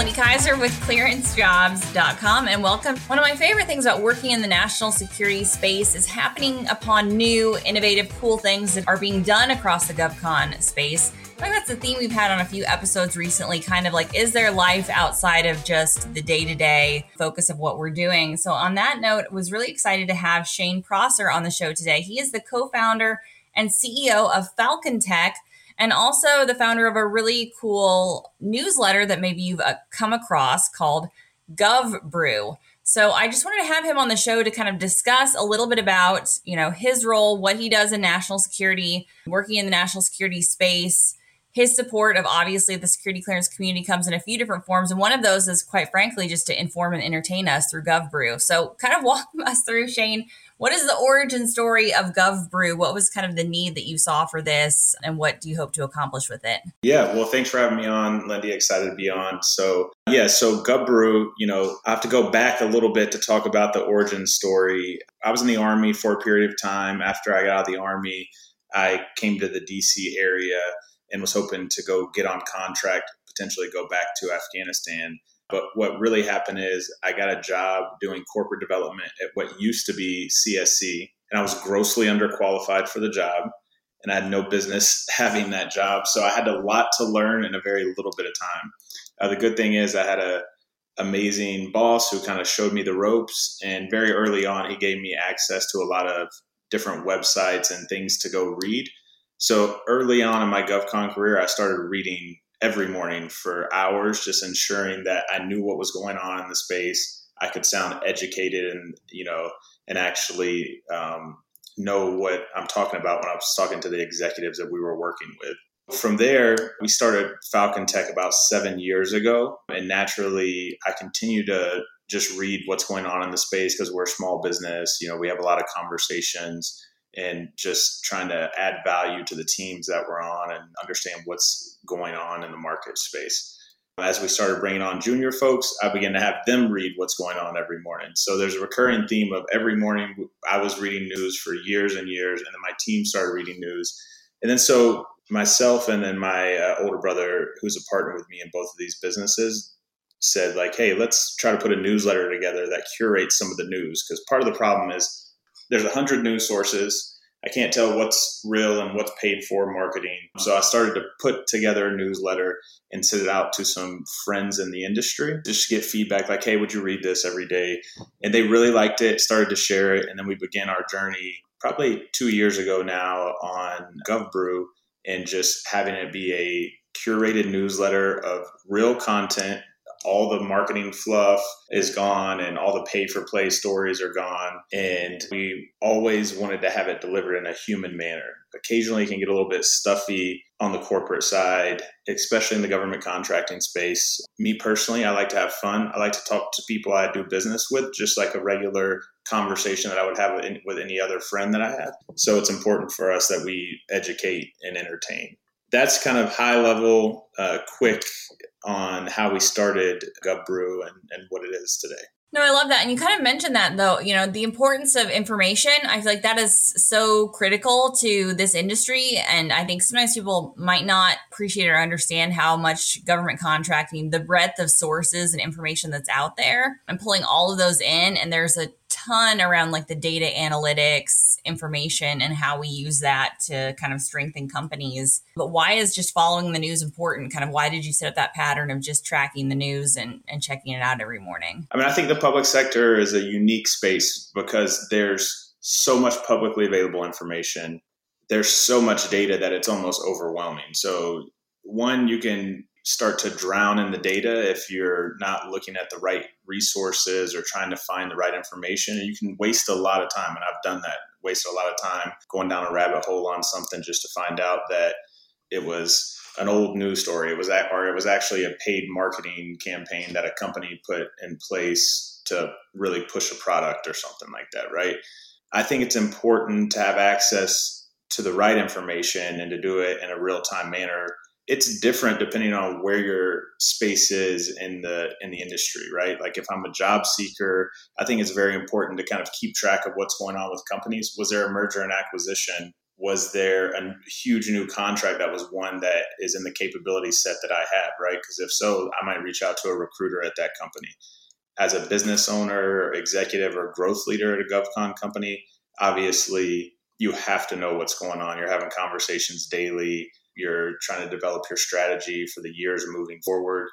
Lindy Kyzer with clearancejobs.com and welcome. One of my favorite things about working in the national security space is happening upon new, innovative, cool things that are being done across the GovCon space. I think that's the theme we've had on a few episodes recently kind of like, is there life outside of just the day to day focus of what we're doing? So, on that note, was really excited to have Shane Prosser on the show today. He is the co founder and CEO of FalconTek and also the founder of a really cool newsletter that maybe you've uh, come across called GovBrew. So I just wanted to have him on the show to kind of discuss a little bit about, you know, his role, what he does in national security, working in the national security space, his support of obviously the security clearance community comes in a few different forms. And one of those is quite frankly just to inform and entertain us through GovBrew. So kind of walk us through, Shane, what is the origin story of GovBrew? What was kind of the need that you saw for this, and what do you hope to accomplish with it? Yeah, well, thanks for having me on, Lindy. Excited to be on. So, yeah, so GovBrew, you know, I have to go back a little bit to talk about the origin story. I was in the Army for a period of time. After I got out of the Army, I came to the DC area and was hoping to go get on contract, potentially go back to Afghanistan. But what really happened is I got a job doing corporate development at what used to be CSC, and I was grossly underqualified for the job, and I had no business having that job. So I had a lot to learn in a very little bit of time. Uh, the good thing is I had a amazing boss who kind of showed me the ropes, and very early on he gave me access to a lot of different websites and things to go read. So early on in my GovCon career, I started reading every morning for hours, just ensuring that I knew what was going on in the space. I could sound educated and, you know, and actually um, know what I'm talking about when I was talking to the executives that we were working with. From there, we started FalconTek about seven years ago. And naturally, I continue to just read what's going on in the space because we're a small business. You know, we have a lot of conversations and just trying to add value to the teams that we're on and understand what's going on in the market space. As we started bringing on junior folks, I began to have them read what's going on every morning. So there's a recurring theme of every morning I was reading news for years and years, and then my team started reading news. And then so myself and then my uh, older brother, who's a partner with me in both of these businesses, said like, "Hey, let's try to put a newsletter together that curates some of the news." Because part of the problem is there's a hundred news sources. I can't tell what's real and what's paid for marketing. So I started to put together a newsletter and send it out to some friends in the industry just to get feedback like, hey, would you read this every day? And they really liked it, started to share it. And then we began our journey probably two years ago now on GovBrew and just having it be a curated newsletter of real content all the marketing fluff is gone and all the pay for play stories are gone. And we always wanted to have it delivered in a human manner. Occasionally, it can get a little bit stuffy on the corporate side, especially in the government contracting space. Me personally, I like to have fun. I like to talk to people I do business with, just like a regular conversation that I would have with any other friend that I have. So it's important for us that we educate and entertain that's kind of high level, uh, quick on how we started GovBrew and, and what it is today. No, I love that. And you kind of mentioned that though, you know, the importance of information. I feel like that is so critical to this industry. And I think sometimes people might not appreciate or understand how much government contracting, the breadth of sources and information that's out there and pulling all of those in. And there's a ton around like the data analytics information and how we use that to kind of strengthen companies. But why is just following the news important? Kind of why did you set up that pattern of just tracking the news and, and checking it out every morning? I mean, I think the public sector is a unique space because there's so much publicly available information. There's so much data that it's almost overwhelming. So, one, you can start to drown in the data if you're not looking at the right resources or trying to find the right information. You can waste a lot of time. And I've done that, wasted a lot of time going down a rabbit hole on something just to find out that it was an old news story. It was or it was actually a paid marketing campaign that a company put in place to really push a product or something like that, right? I think it's important to have access to the right information and to do it in a real time manner. It's different depending on where your space is in the in the industry, right? Like if I'm a job seeker, I think it's very important to kind of keep track of what's going on with companies. Was there a merger and acquisition? Was there a huge new contract that was one that is in the capability set that I have, right? Because if so, I might reach out to a recruiter at that company as a business owner, executive, or growth leader at a GovCon company, obviously you have to know what's going on. You're having conversations daily. You're trying to develop your strategy for the years moving forward.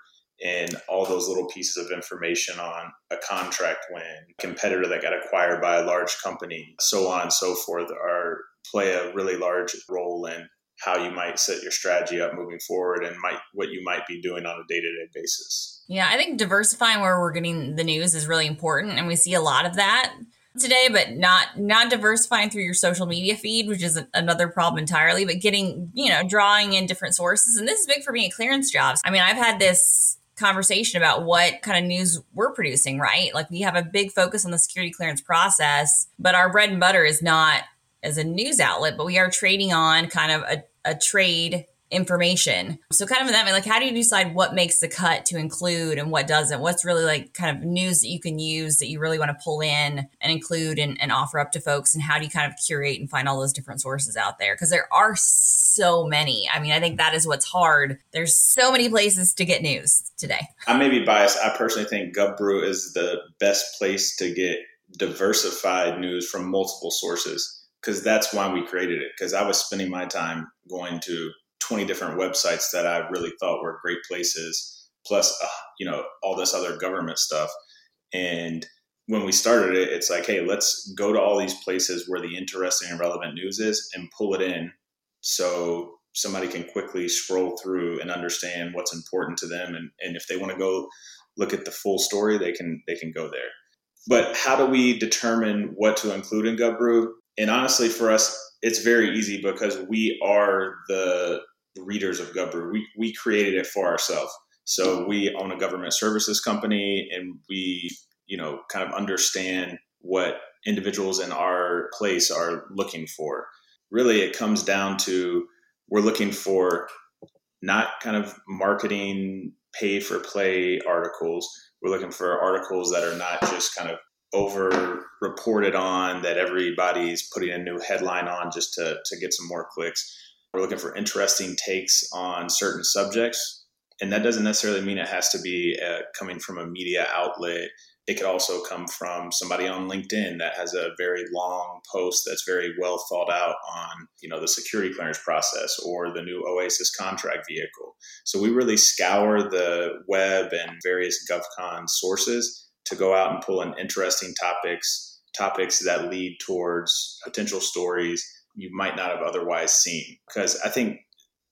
And all those little pieces of information on a contract win, competitor that got acquired by a large company, so on and so forth, are play a really large role in how you might set your strategy up moving forward and might what you might be doing on a day-to-day basis. Yeah, I think diversifying where we're getting the news is really important and we see a lot of that today but not not diversifying through your social media feed which is another problem entirely but getting you know drawing in different sources. And this is big for me at clearance jobs. I mean i've had this conversation about what kind of news we're producing right? Like we have a big focus on the security clearance process but our bread and butter is not as a news outlet, but we are trading on kind of a, a trade information. So kind of in that way, like how do you decide what makes the cut to include and what doesn't? What's really like kind of news that you can use that you really want to pull in and include and, and offer up to folks? And how do you kind of curate and find all those different sources out there? Because there are so many. I mean, I think that is what's hard. There's so many places to get news today. I may be biased. I personally think GovBrew is the best place to get diversified news from multiple sources because that's why we created it. Because I was spending my time going to 20 different websites that I really thought were great places, plus, uh, you know, all this other government stuff. And when we started it, it's like, hey, let's go to all these places where the interesting and relevant news is and pull it in so somebody can quickly scroll through and understand what's important to them. And, and if they want to go look at the full story, they can they can go there. But how do we determine what to include in GovBrew? and honestly, for us, it's very easy because we are the readers of GovBrew. We, we created it for ourselves. So we own a government services company and we, you know, kind of understand what individuals in our place are looking for. Really, it comes down to we're looking for not kind of marketing pay for play articles. We're looking for articles that are not just kind of over reported on that everybody's putting a new headline on just to, to get some more clicks. We're looking for interesting takes on certain subjects. And that doesn't necessarily mean it has to be uh, coming from a media outlet. It could also come from somebody on LinkedIn that has a very long post that's very well thought out on, you know, the security clearance process or the new OASIS contract vehicle. So we really scour the web and various GovCon sources to go out and pull in interesting topics, topics that lead towards potential stories you might not have otherwise seen. Because I think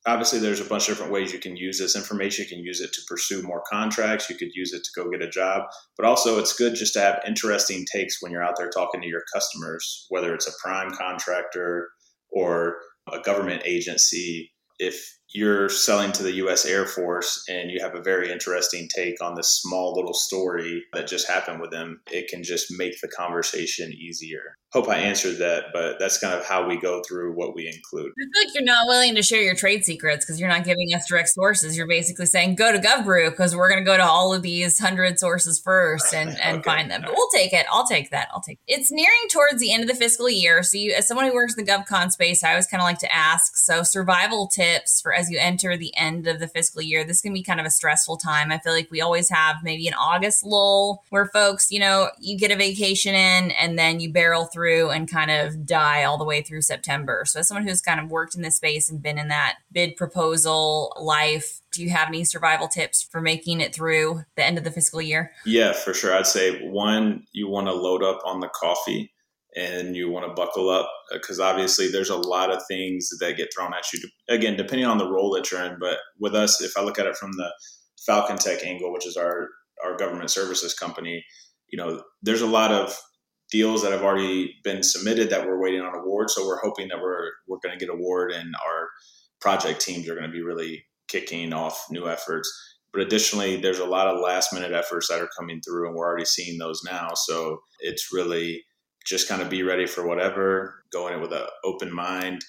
obviously there's a bunch of different ways you can use this information. You can use it to pursue more contracts. You could use it to go get a job. But also, it's good just to have interesting takes when you're out there talking to your customers, whether it's a prime contractor or a government agency. If you're selling to the US Air Force and you have a very interesting take on this small little story that just happened with them, it can just make the conversation easier hope I answered that, but that's kind of how we go through what we include. I feel like you're not willing to share your trade secrets because you're not giving us direct sources. You're basically saying go to GovBrew because we're going to go to all of these hundred sources first and, and okay. find them. But we'll take it. I'll take that. I'll take it. It's nearing towards the end of the fiscal year. So you, as someone who works in the GovCon space, I always kind of like to ask, so survival tips for as you enter the end of the fiscal year, this can be kind of a stressful time. I feel like we always have maybe an August lull where folks, you know, you get a vacation in and then you barrel through and kind of die all the way through September. So, as someone who's kind of worked in this space and been in that bid proposal life, do you have any survival tips for making it through the end of the fiscal year? Yeah, for sure. I'd say one, you want to load up on the coffee and you want to buckle up uh, because obviously there's a lot of things that get thrown at you. Again, depending on the role that you're in, but with us, if I look at it from the FalconTek angle, which is our our government services company, you know, there's a lot of deals that have already been submitted that we're waiting on award. So we're hoping that we're we're going to get award and our project teams are going to be really kicking off new efforts. But additionally, there's a lot of last minute efforts that are coming through, and we're already seeing those now. So it's really just kind of be ready for whatever, go in it with an open mind.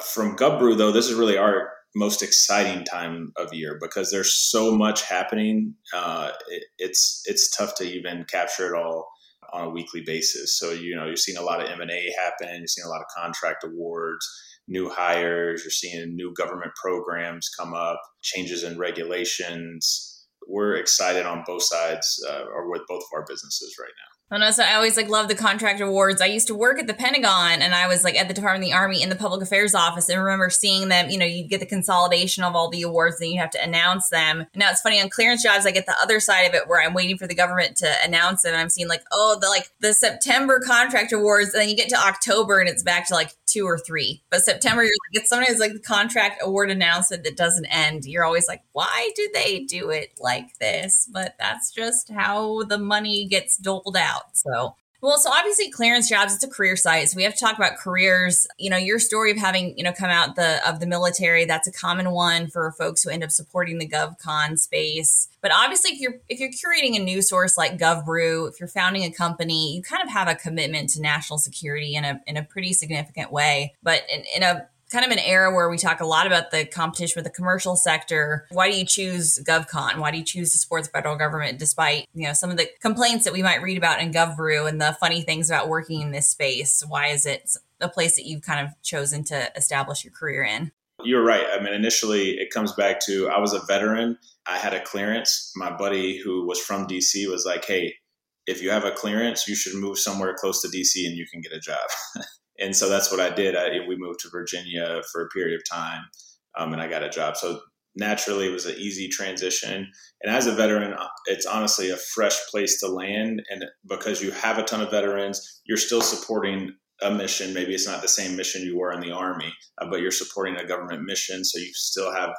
From GovBrew, though, this is really our most exciting time of year because there's so much happening. Uh, it, it's it's tough to even capture it all on a weekly basis. So you know you're seeing a lot of M and A happen. You're seeing a lot of contract awards, new hires. You're seeing new government programs come up, changes in regulations. We're excited on both sides, uh, or with both of our businesses right now. I know, so I always like love the contract awards. I used to work at the Pentagon and I was like at the Department of the Army in the public affairs office and remember seeing them, you know, you get the consolidation of all the awards and you have to announce them. And now it's funny on clearance jobs, I get the other side of it where I'm waiting for the government to announce it and I'm seeing like, oh, the like the September contract awards, and then you get to October and it's back to like two or three. But September, you're like, it's sometimes like the contract award announcement that doesn't end. You're always like, why do they do it like this? But that's just how the money gets doled out out. So well, so obviously clearance jobs, it's a career site. So we have to talk about careers. You know, your story of having, you know, come out the of the military, that's a common one for folks who end up supporting the GovCon space. But obviously if you're if you're curating a news source like GovBrew, if you're founding a company, you kind of have a commitment to national security in a in a pretty significant way. But in, in a kind of an era where we talk a lot about the competition with the commercial sector. Why do you choose GovCon? Why do you choose to support the federal government despite, you know, some of the complaints that we might read about in GovBrew and the funny things about working in this space? Why is it a place that you've kind of chosen to establish your career in? You're right. I mean, initially it comes back to I was a veteran. I had a clearance. My buddy who was from DC was like, hey, if you have a clearance, you should move somewhere close to DC and you can get a job. and so that's what I did. I, we moved to Virginia for a period of time, um, and I got a job. So naturally, it was an easy transition. And as a veteran, it's honestly a fresh place to land, and because you have a ton of veterans, you're still supporting a mission. Maybe it's not the same mission you were in the army, uh, but you're supporting a government mission, so you still have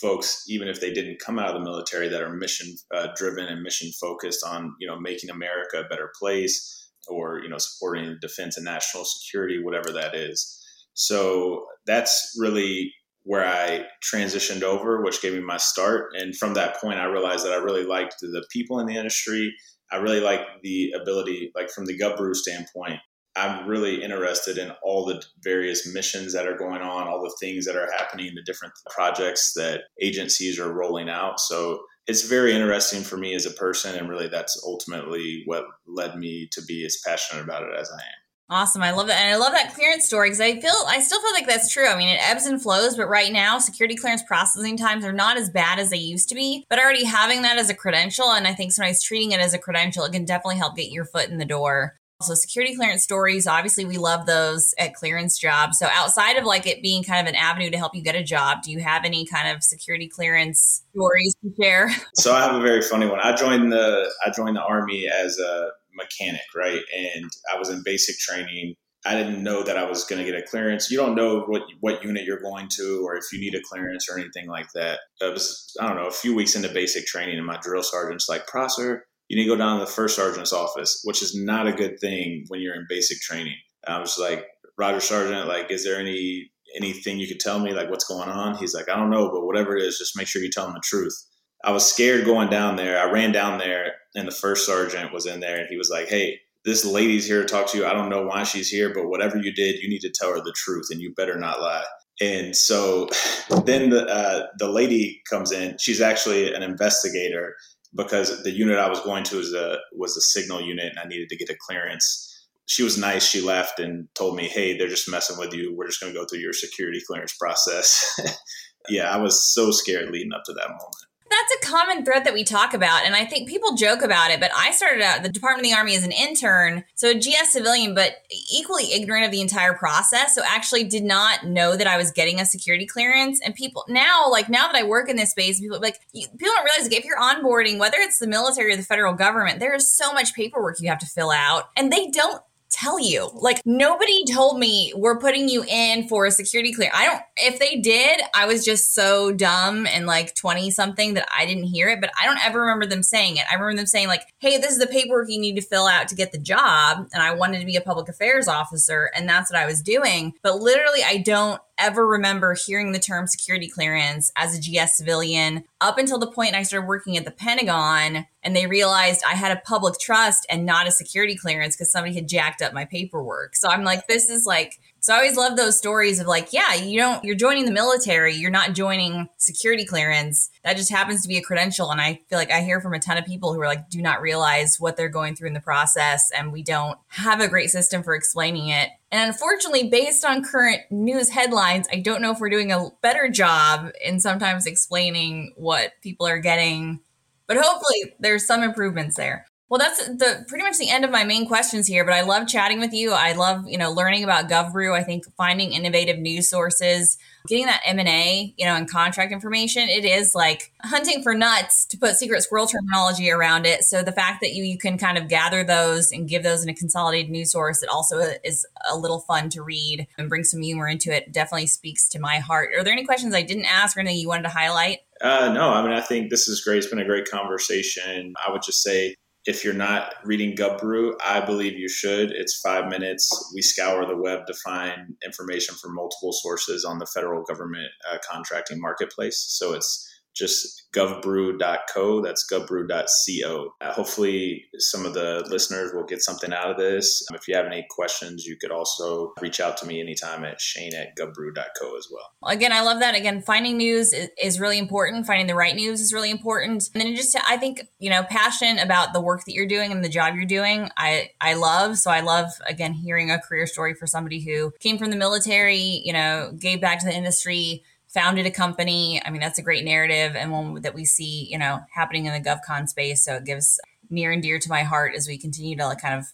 folks, even if they didn't come out of the military, that are mission uh, driven and mission focused on you know making America a better place or you know supporting defense and national security, whatever that is. So that's really where I transitioned over, which gave me my start. And from that point, I realized that I really liked the people in the industry. I really liked the ability, like from the GovBrew standpoint, I'm really interested in all the various missions that are going on, all the things that are happening, the different projects that agencies are rolling out. So it's very interesting for me as a person, and really that's ultimately what led me to be as passionate about it as I am. Awesome. I love that. And I love that clearance story because I feel, I still feel like that's true. I mean, it ebbs and flows, but right now, security clearance processing times are not as bad as they used to be. But already having that as a credential, and I think somebody's treating it as a credential, it can definitely help get your foot in the door. So security clearance stories, obviously we love those at clearance jobs. So outside of like it being kind of an avenue to help you get a job, do you have any kind of security clearance stories to share? So I have a very funny one. I joined the I joined the army as a mechanic, right? And I was in basic training. I didn't know that I was going to get a clearance. You don't know what what unit you're going to, or if you need a clearance or anything like that. It was I don't know a few weeks into basic training, and my drill sergeant's like, "Prosser, you need to go down to the first sergeant's office, which is not a good thing when you're in basic training. And I was like, Roger Sergeant, like, is there any anything you could tell me, like what's going on? He's like, I don't know, but whatever it is, just make sure you tell him the truth. I was scared going down there. I ran down there, and the first sergeant was in there, and he was like, Hey, this lady's here to talk to you. I don't know why she's here, but whatever you did, you need to tell her the truth, and you better not lie. And so then the uh, the lady comes in. She's actually an investigator, because the unit I was going to was a was a signal unit and I needed to get a clearance. She was nice. She left and told me, "Hey, they're just messing with you. We're just going to go through your security clearance process." yeah, I was so scared leading up to that moment that's a common thread that we talk about. And I think people joke about it, but I started out the Department of the Army as an intern, so a GS civilian, but equally ignorant of the entire process. So actually did not know that I was getting a security clearance. And people now, like now that I work in this space, people like people don't realize like if you're onboarding, whether it's the military or the federal government, there is so much paperwork you have to fill out. And they don't tell you. Like nobody told me we're putting you in for a security clear. I don't if they did, I was just so dumb and like 20 something that I didn't hear it, but I don't ever remember them saying it. I remember them saying like, "Hey, this is the paperwork you need to fill out to get the job." And I wanted to be a public affairs officer, and that's what I was doing. But literally I don't ever remember hearing the term security clearance as a GS civilian up until the point I started working at the Pentagon and they realized I had a public trust and not a security clearance because somebody had jacked up my paperwork. So I'm like, this is like, so I always love those stories of like, yeah, you don't, you're joining the military, you're not joining security clearance. That just happens to be a credential. And I feel like I hear from a ton of people who are like, do not realize what they're going through in the process. And we don't have a great system for explaining it. And unfortunately, based on current news headlines, I don't know if we're doing a better job in sometimes explaining what people are getting, but hopefully there's some improvements there. Well, that's the pretty much the end of my main questions here, but I love chatting with you. I love, you know, learning about GovBrew. I think finding innovative news sources, getting that M&A, you know, and contract information, it is like hunting for nuts to put secret squirrel terminology around it. So the fact that you, you can kind of gather those and give those in a consolidated news source, it also is a little fun to read and bring some humor into it definitely speaks to my heart. Are there any questions I didn't ask or anything you wanted to highlight? Uh, no, I mean, I think this is great. It's been a great conversation. I would just say if you're not reading GovBrew, I believe you should. It's five minutes. We scour the web to find information from multiple sources on the federal government uh, contracting marketplace. So it's just govbrew.co. That's govbrew.co. Uh, hopefully, some of the listeners will get something out of this. Um, if you have any questions, you could also reach out to me anytime at shane at govbrew.co as well. Again, I love that. Again, finding news is, is really important. Finding the right news is really important. And then just, I think, you know, passion about the work that you're doing and the job you're doing, I, I love. So I love, again, hearing a career story for somebody who came from the military, you know, gave back to the industry founded a company. I mean, that's a great narrative and one that we see, you know, happening in the GovCon space. So it gives near and dear to my heart as we continue to like kind of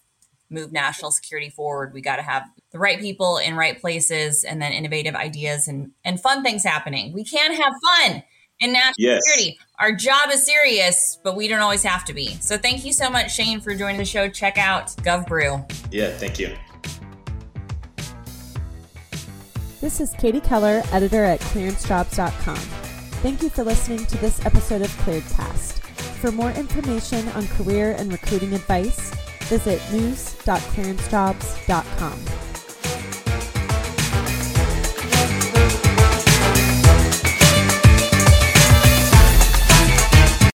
move national security forward. We got to have the right people in right places and then innovative ideas and, and fun things happening. We can have fun in national yes. security. Our job is serious, but we don't always have to be. So thank you so much, Shane, for joining the show. Check out GovBrew. Yeah, thank you. This is Katie Keller, editor at clearancejobs.com. Thank you for listening to this episode of ClearedCast. For more information on career and recruiting advice, visit news.clearancejobs.com.